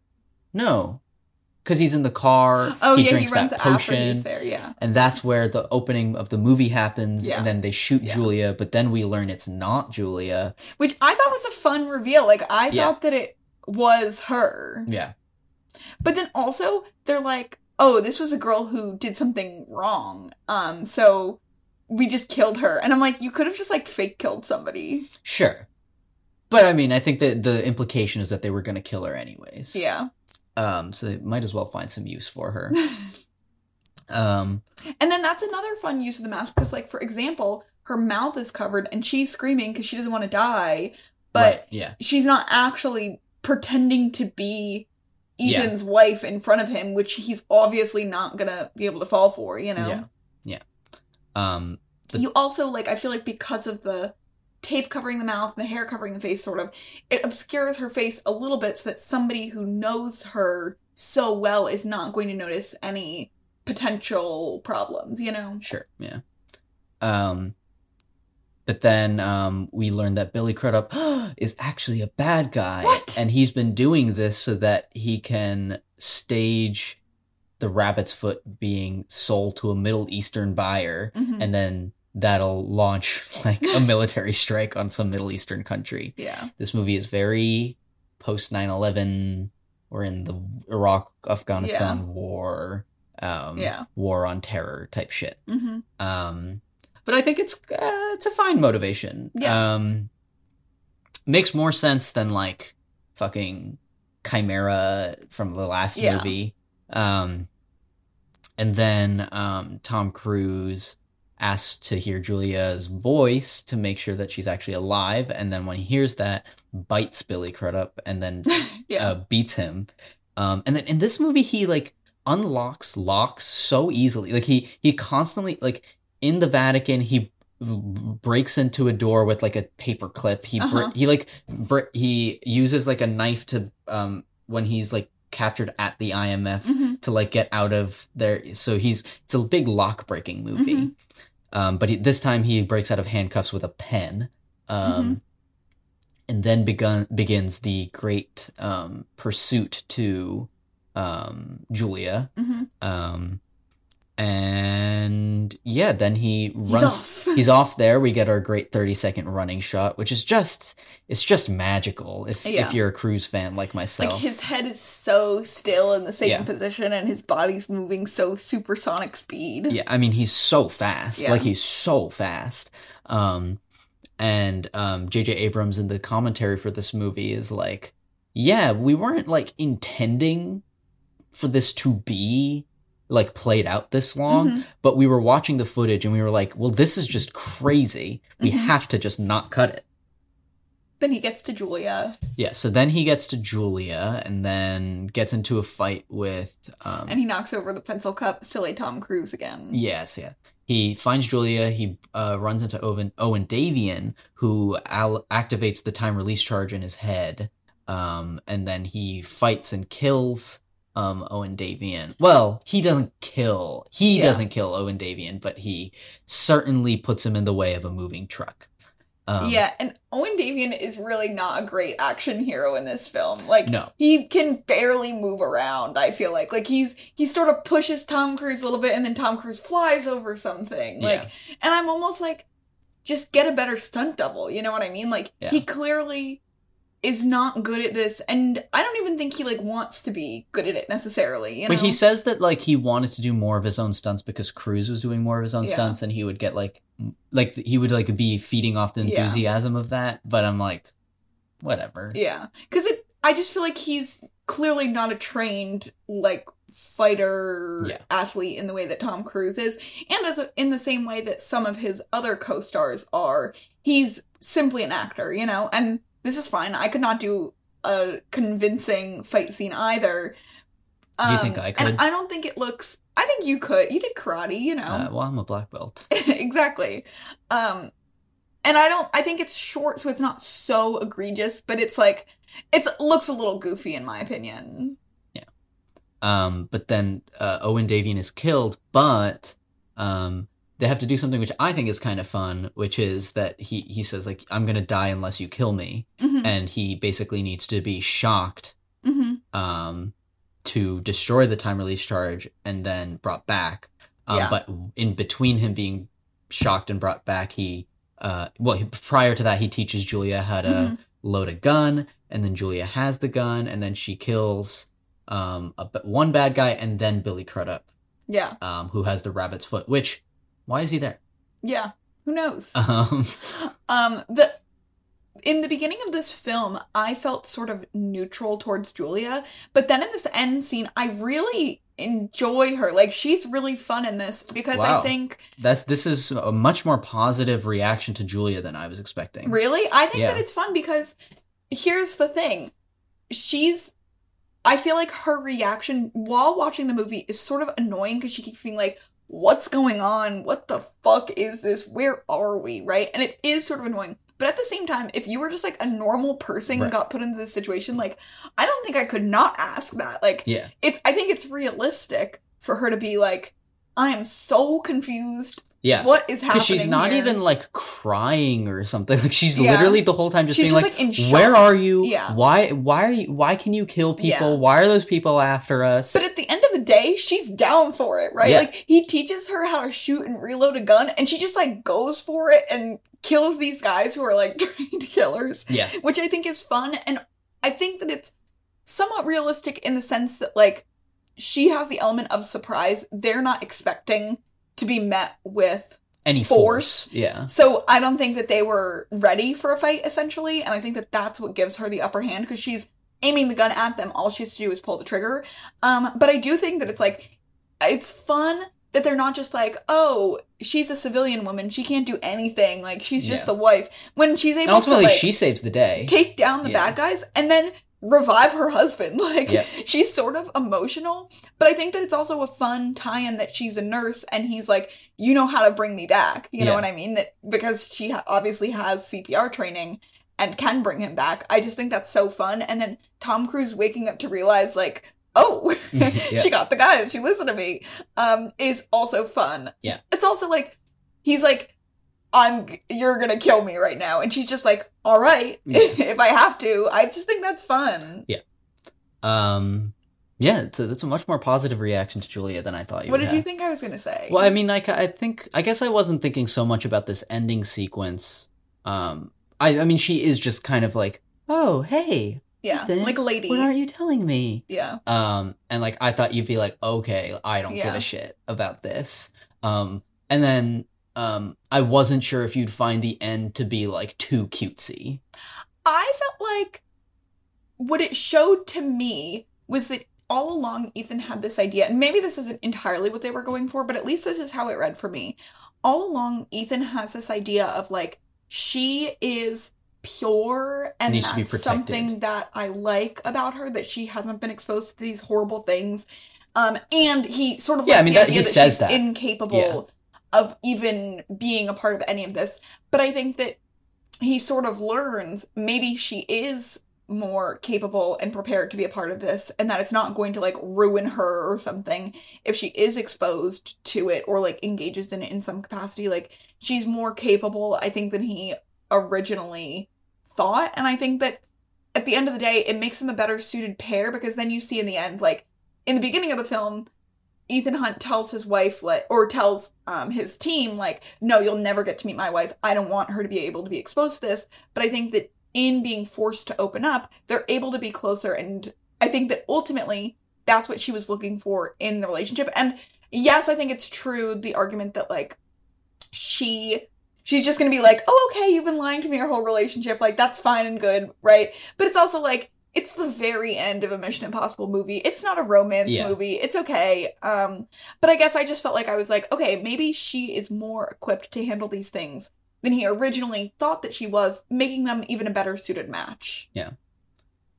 No, because he's in the car. Oh he yeah, he drinks runs that after potion, he's there. Yeah. and that's where the opening of the movie happens. Yeah. And then they shoot Yeah. Julia, but then we learn it's not Julia. Which I thought was a fun reveal. Like I Yeah. thought that it was her. Yeah. But then also they're like, "Oh, this was a girl who did something wrong." Um so we just killed her. And I'm like, "You could have just like fake killed somebody." Sure. But I mean, I think that the implication is that they were going to kill her anyways. Yeah. Um, so they might as well find some use for her. um, And then that's another fun use of the mask because, like, for example, her mouth is covered and she's screaming because she doesn't want to die, but right, yeah, she's not actually pretending to be Yeah. Ethan's wife in front of him, which he's obviously not gonna be able to fall for, you know? Yeah. Um, but- You also, like, I feel like because of the tape covering the mouth and the hair covering the face, sort of, it obscures her face a little bit so that somebody who knows her so well is not going to notice any potential problems, you know? sure, yeah. Um, but then um, we learned that Billy Crudup is actually a bad guy, What? and he's been doing this so that he can stage the rabbit's foot being sold to a Middle Eastern buyer, Mhm. and then that'll launch like a military strike on some Middle Eastern country. Yeah. This movie is very post 9/11. We're in the Iraq Afghanistan war, um, Yeah. war on terror type shit. hmm Um, but I think it's uh, it's a fine motivation. Yeah. Um, makes more sense than like fucking Chimera from the last Yeah. movie. Um, and then um, Tom Cruise asks to hear Julia's voice to make sure that she's actually alive, and then when he hears that, bites Billy Crudup and then Yeah. uh, beats him. Um, and then in this movie, he like unlocks locks so easily. Like he he constantly like in the Vatican, he breaks into a door with like a paper clip. He Uh-huh. he like br- he uses like a knife to um when he's like captured at the IMF Mhm. To like get out of there. So he's it's a big lock breaking movie. Mhm. Um, but he, this time he breaks out of handcuffs with a pen. Um, Mm-hmm. and then begun begins the great um, pursuit to um, Julia. Mhm. Um, and yeah, then he runs. off. he's off there. We get our great thirty second running shot, which is just it's just magical. If Yeah. if you're a cruise fan like myself, Like his head is so still in the same Yeah. position and his body's moving so supersonic speed. Yeah, I mean he's so fast. Yeah. Like he's so fast. Um and um JJ Abrams in the commentary for this movie is like, yeah, we weren't like intending for this to be like played out this long, Mhm. but we were watching the footage and we were like, well this is just crazy. We Mhm. have to just not cut it. Then he gets to Julia Yeah, so then he gets to Julia and then gets into a fight with um and he knocks over the pencil cup, silly Tom Cruise again. Yes, yeah. He finds Julia. He uh, runs into Owen, Owen Davian, who al- activates the time release charge in his head. Um, and then he fights and kills um, Owen Davian. Well, he doesn't kill. He Yeah. doesn't kill Owen Davian, but he certainly puts him in the way of a moving truck. Um, yeah, and Owen Davian is really not a great action hero in this film. Like No. he can barely move around, I feel like. Like he's he sort of pushes Tom Cruise a little bit and then Tom Cruise flies over something. Like Yeah. and I'm almost like just get a better stunt double, you know what I mean? Like Yeah. he clearly is not good at this and I don't even think he like wants to be good at it necessarily, you know. But he says that like he wanted to do more of his own stunts because Cruise was doing more of his own Yeah. stunts, and he would get like like he would like be feeding off the Yeah. enthusiasm of that. But I'm like, whatever. Yeah, because it. I just feel like he's clearly not a trained like fighter Yeah. athlete in the way that Tom Cruise is, and as a, in the same way that some of his other co-stars are. He's simply an actor, you know, and this is fine. I could not do a convincing fight scene either. Do you think I and could? I don't think it looks. I think you could. You did karate, you know. Uh, well, I'm a black belt. exactly. Um and I don't I think it's short so it's not so egregious, but it's like it looks a little goofy in my opinion. Yeah. Um, but then uh, Owen Davian is killed, but um, they have to do something which I think is kind of fun, which is that he he says like I'm gonna die unless you kill me, Mhm. and he basically needs to be shocked Mhm. um, to destroy the time release charge and then brought back. Um, Yeah. But in between him being shocked and brought back, he uh, well he, prior to that he teaches Julia how to Mhm. load a gun, and then Julia has the gun, and then she kills um, a, one bad guy, and then Billy Crudup, Yeah. um, who has the rabbit's foot. Which why is he there? Yeah. Who knows? Um, Um the in the beginning of this film, I felt sort of neutral towards Julia, but then in this end scene, I really enjoy her. Like she's really fun in this because Wow. I think that's this is a much more positive reaction to Julia than I was expecting. Really? I think that it's fun because here's the thing. She's I feel like her reaction while watching the movie is sort of annoying because she keeps being like, What's going on? What the fuck is this? Where are we? Right? And it is sort of annoying. But at the same time, if you were just like a normal person Right. got put into this situation, like I don't think I could not ask that. Like Yeah. it's I think it's realistic for her to be like, I am so confused. Yeah. what is happening? Because she's not here? even like crying or something. Like she's Yeah. literally the whole time just She's being just, like, like, "Where are you? Yeah. Why? Why are you? Why can you kill people? Yeah. Why are those people after us?" But at the end of the day, she's down for it, right? Yeah. Like he teaches her how to shoot and reload a gun, and she just like goes for it and kills these guys who are like trained killers. Yeah. Which I think is fun, and I think that it's somewhat realistic in the sense that like she has the element of surprise. They're not expecting to be met with Any force. force. Yeah. So I don't think that they were ready for a fight, essentially, and I think that that's what gives her the upper hand because she's aiming the gun at them. All she has to do is pull the trigger. Um, but I do think that it's like it's fun that they're not just like, oh, she's a civilian woman, she can't do anything, like she's just Yeah. the wife. When she's And able ultimately, to like she saves the day. take down the Yeah. bad guys and then revive her husband. Like Yeah. she's sort of emotional, but I think that it's also a fun tie-in that she's a nurse and he's like, you know how to bring me back. You know what I mean? That because she obviously has CPR training and can bring him back. I just think that's so fun. And then Tom Cruise waking up to realize like, oh, Yeah. she got the guy. She listened to me. Um, is also fun. Yeah. It's also like he's like, I'm you're gonna kill me right now, and she's just like, all right, if I have to. I just think that's fun. Yeah. Um, yeah, it's a, a much more positive reaction to Julia than I thought you What did you think I was gonna say? Well, I mean, like, I think, I guess I wasn't thinking so much about this ending sequence. Um, I, I mean, she is just kind of like, oh, hey, yeah, Ethan, like lady. what are you telling me? yeah, Um, and like, I thought you'd be like, okay, I don't give a shit about this. Um, and then, um, I wasn't sure if you'd find the end to be like too cutesy. I felt like what it showed to me was that all along Ethan had this idea, and maybe this isn't entirely what they were going for, but at least this is how it read for me. All along, Ethan has this idea of like she is pure and Needs to be that's something that I like about her that she hasn't been exposed to these horrible things. Um, and he sort of Yeah, I mean, that- he that says she's that. incapable of even being a part of any of this. But I think that he sort of learns maybe she is more capable and prepared to be a part of this and that it's not going to like ruin her or something if she is exposed to it or like engages in it in some capacity like she's more capable i think than he originally thought and i think that at the end of the day it makes them a better suited pair because then you see in the end like in the beginning of the film Ethan Hunt tells his wife like or tells um his team like no you'll never get to meet my wife. I don't want her to be able to be exposed to this. But I think that in being forced to open up they're able to be closer and I think that ultimately that's what she was looking for in the relationship. And yes I think it's true the argument that like she she's just gonna be like oh okay you've been lying to me your whole relationship. Like that's fine and good right? But it's also like it's the very end of a Mission Impossible movie. It's not a romance Yeah. movie. It's okay. Um, but I guess I just felt like I was like, okay, maybe she is more equipped to handle these things than he originally thought that she was, making them even a better suited match. Yeah.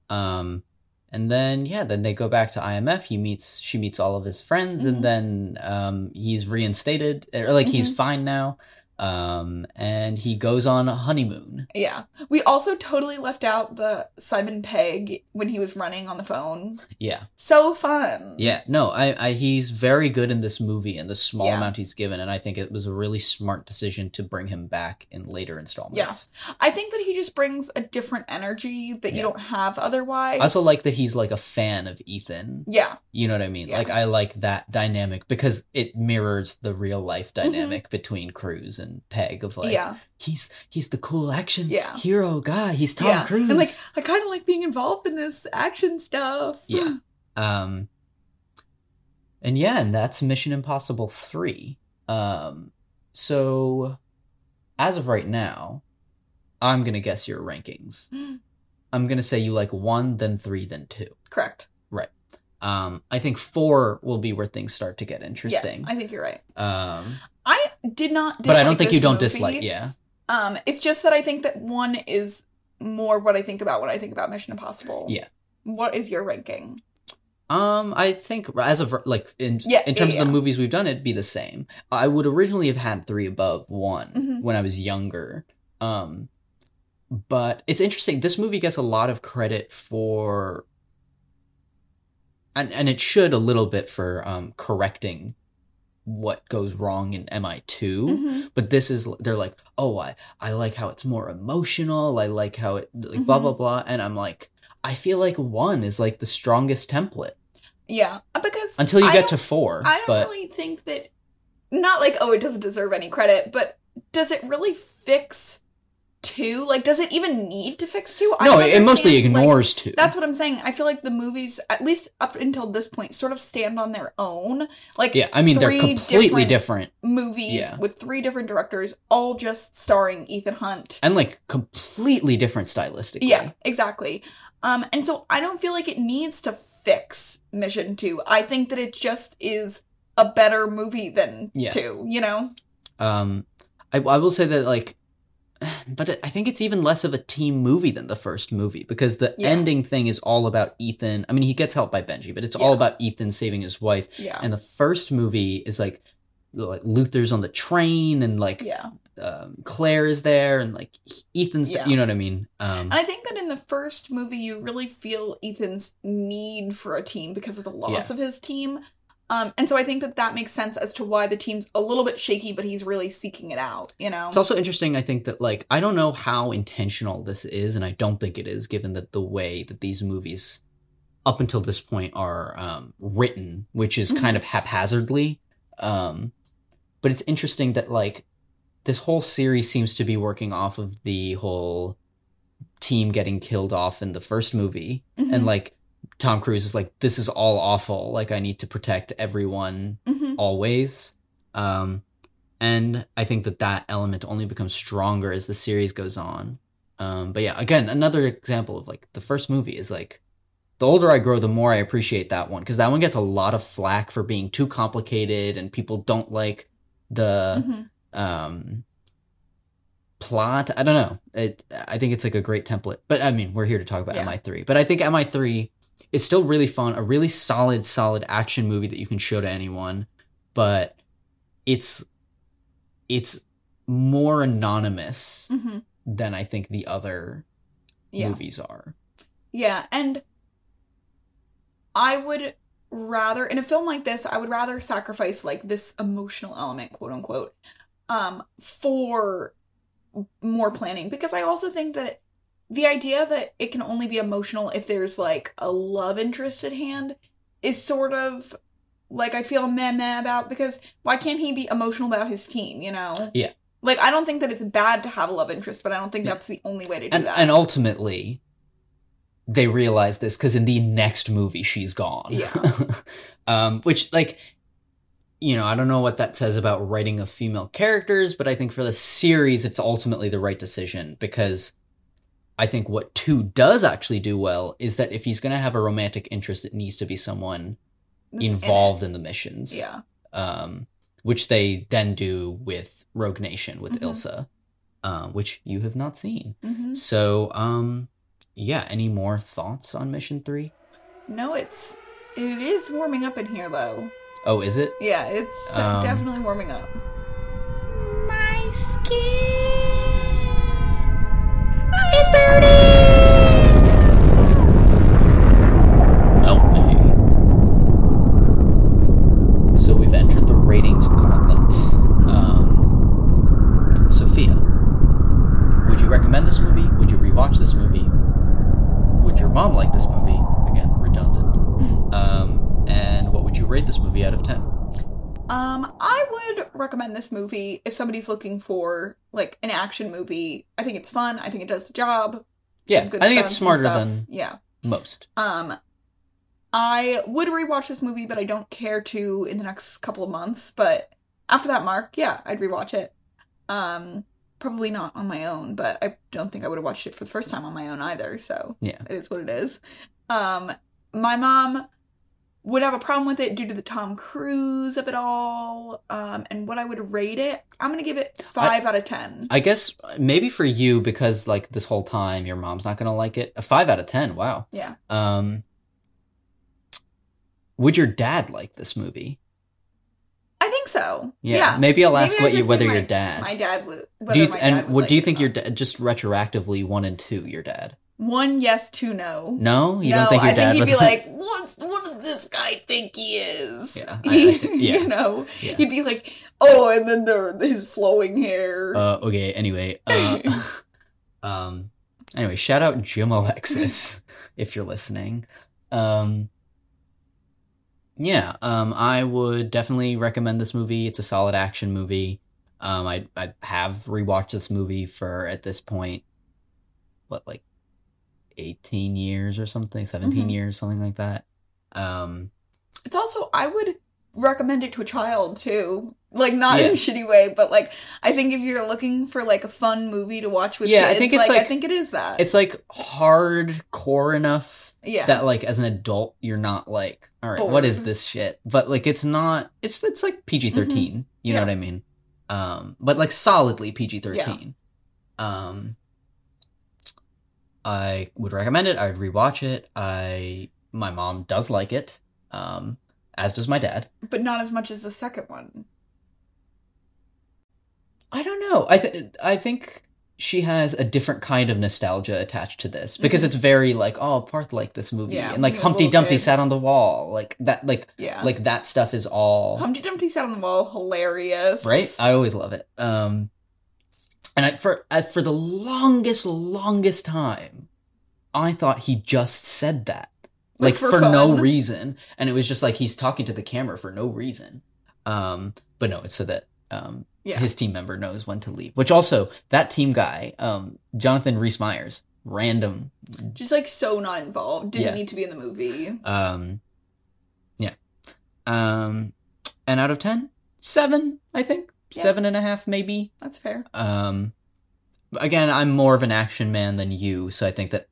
Um, and then yeah, then they go back to IMF. He meets, she meets all of his friends, Mhm. and then um, he's reinstated, or like he's Mhm. fine now. Um, and he goes on a honeymoon. Yeah. We also totally left out the Simon Pegg when he was running on the phone. Yeah, So fun. yeah. No, I, I, he's very good in this movie and the small Yeah. amount he's given, and I think it was a really smart decision to bring him back in later installments. Yeah. I think that he just brings a different energy that you don't have otherwise. I also like that he's like a fan of Ethan. Yeah. You know what I mean? Yeah. Like I like that dynamic because it mirrors the real life Mm-hmm. dynamic between Cruise and Pegg of like yeah. He's he's the cool action Yeah. hero guy. He's Tom yeah. Cruise. And like, I kind of like being involved in this action stuff. Yeah. um and yeah, and that's Mission Impossible 3. Um so as of right now, I'm going to guess your rankings. I'm going to say you like 1 then 3 then 2. Correct. Right. Um I think 4 will be where things start to get interesting. Yeah, I think you're right. um I did not dislike but I don't think you don't movie. dislike, yeah. Um, it's just that I think that one is more what I think about when I think about Mission Impossible. Yeah. What is your ranking? Um, I think as of like in Yeah, in yeah, terms of yeah. the movies we've done, it'd be the same. I would originally have had three above one Mhm. when I was younger. Um, but it's interesting. This movie gets a lot of credit for, and and it should a little bit for um correcting what goes wrong in MI2, Mhm. but this is they're like, "Oh, I I like how it's more emotional. I like how it like blah Mhm. blah blah." And I'm like, I feel like 1 is like the strongest template Yeah, uh, because until you I get to 4, I don't but really think that. Not like oh, it doesn't deserve any credit, but does it really fix two? Like, does it even need to fix two? I No, it mostly understand, like, ignores 2. That's what I'm saying. I feel like the movies, at least up until this point, sort of stand on their own. Like, yeah, I mean they're completely different different movies Yeah. with three different directors, all just starring Ethan Hunt. and like completely different stylistically. Yeah, exactly. Um, and so I don't feel like it needs to fix Mission Two. I think that it just is a better movie than Yeah. two. You know? Um, I, I will say that like, but it, I think it's even less of a team movie than the first movie because the Yeah. ending thing is all about Ethan. I mean, he gets helped by Benji, but it's all about Ethan saving his wife. Yeah. And the first movie is like, like Luther's on the train and like yeah. um, Claire is there and like Ethan's, Yeah. there, you know what I mean? Um, I think that in the first movie, you really feel Ethan's need for a team because of the loss Yeah. of his team. Um, and so I think that that makes sense as to why the team's a little bit shaky, but he's really seeking it out. You know? It's also interesting, I think, that like I don't know how intentional this is, and I don't think it is, given that the way that these movies up until this point are um, written, which is kind of haphazardly. Um, but it's interesting that like this whole series seems to be working off of the whole team getting killed off in the first movie, and like Tom Cruise is like, "This is all awful. Like I need to protect everyone." Mhm. always. Um, and I think that that element only becomes stronger as the series goes on. Um, but yeah, again, another example of like the first movie is like the older I grow, the more I appreciate that one because that one gets a lot of flack for being too complicated and people don't like the Mhm. um plot. I don't know. It I think it's like a great template. But I mean, we're here to talk about Yeah. MI3. But I think MI3 is still really fun, a really solid solid action movie that you can show to anyone, but it's it's more anonymous Mhm. than I think the other Yeah. movies are. Yeah, and I would rather in a film like this, I would rather sacrifice like this emotional element, quote unquote, um, for more planning because I also think that the idea that it can only be emotional if there's like a love interest at hand is sort of like I feel meh meh about because why can't he be emotional about his team, you know? Yeah. Like I don't think that it's bad to have a love interest, but I don't think Yeah. that's the only way to do And that. and ultimately they realize this cuz in the next movie she's gone. Yeah. um which like you know, I don't know what that says about writing of female characters, but I think for the series it's ultimately the right decision because I think what 2 does actually do well is that if he's going to have a romantic interest it needs to be someone That's involved in, the missions. Yeah. Um, which they then do with Rogue Nation with Mhm. Ilsa, um, which you have not seen. hmm So, um, yeah. Any more thoughts on Mission Three? No, it's it is warming up in here though. Oh, is it? Yeah, it's uh, Um, definitely warming up. My skin somebody's looking for like an action movie. I think it's fun. I think it does the job. Yeah, I think it's smarter than yeah. most. Um, I would rewatch this movie, but I don't care to in the next couple of months. But after that mark, yeah, I'd rewatch it. Um, probably not on my own, but I don't think I would have watched it for the first time on my own either. So Yeah. it is what it is. Um, my mom would have a problem with it due to the Tom Cruise of it all. Um, and what I would rate it, I'm gonna give it five out of ten. I guess maybe for you because like this whole time your mom's not gonna like it. A five out of ten. Wow. yeah, Um, would your dad like this movie? I think so. Yeah, Yeah, maybe I'll ask Maybe what you where my- your dad. My dad would. do you my and dad would what like do you think your dad just retroactively one and two? Your dad. One yes, two no. No, you no, don't think your I dad think he'd be like, what, what does this guy think he is? Yeah, I- I- yeah. you know, Yeah. he'd be like, oh, and then the his flowing hair. Uh, okay. Anyway, uh, um, anyway, shout out Jim Alexis if you're listening. Um, yeah, um, I would definitely recommend this movie. It's a solid action movie. Um, I I have rewatched this movie for at this point, what like, eighteen years or something, 17 Mhm. years, something like that. Um, It's also I would recommend it to a child too. Like not in a shitty way, but like I think if you're looking for like a fun movie to watch with Yeah, I think it's like, I think it is that. it's like hardcore enough yeah. that like as an adult you're not like all right what is this shit but like it's not it's it's like pg-13 you know what i mean um but like solidly pg-13 um i would recommend it i would rewatch it i my mom does like it um as does my dad but not as much as the second one. i don't know i th- i think she has a different kind of nostalgia attached to this because Mhm. it's very like oh Parth liked this movie Yeah, and like when he was a Humpty Dumpty kid. sat on the wall like that like Yeah. like that stuff is all Humpty Dumpty sat on the wall, hilarious. right i always love it um and i for I, for the longest longest time i thought he just said that. Like, Like, for for, no reason. And it was just like he's talking to the camera for no reason. Um but no it's so that um Yeah. his team member knows when to leave. Which also that team guy um Jonathan Rhys Meyers random. Just like so not involved. Didn't Yeah. need to be in the movie. um yeah. Um and out of ten, seven, i think Yeah. seven and a half maybe That's fair. Um, again, I'm more of an action man than you, so I think that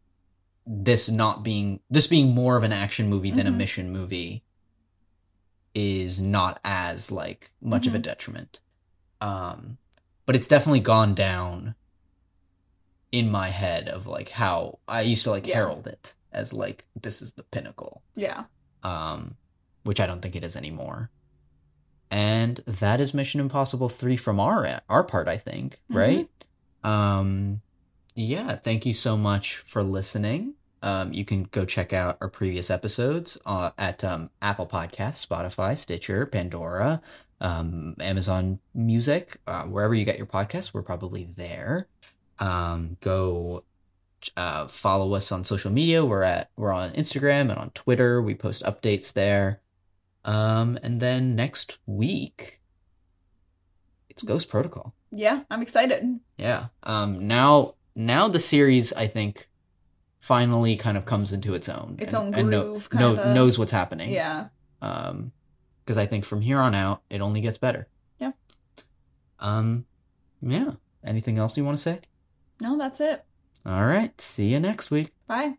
this not being this being more of an action movie than a Mhm. mission movie is not as like much of a Mhm. detriment. Um, but it's definitely gone down in my head of like how I used to like Yeah. herald it as like this is the pinnacle Yeah. um, which I don't think it is anymore. And that is Mission Impossible 3 from our our part, I think, Mhm. right? Um yeah, thank you so much for listening. Um, you can go check out our previous episodes uh, at um, Apple Podcasts, Spotify, Stitcher, Pandora, um, Amazon Music, uh, wherever you get your podcasts. We're probably there. Um, go uh, follow us on social media. We're at we're on Instagram and on Twitter. We post updates there. Um, and then next week, it's Ghost Protocol. Yeah. I'm excited. Yeah. Um. Now, now the series, I think, finally kind of comes into its own. Its and, own and know- groove, know- knows what's happening. Yeah. Um, because I think from here on out, it only gets better. Yeah. Um. Yeah. Anything else you want to say? No, that's it. All right. See you next week. Bye.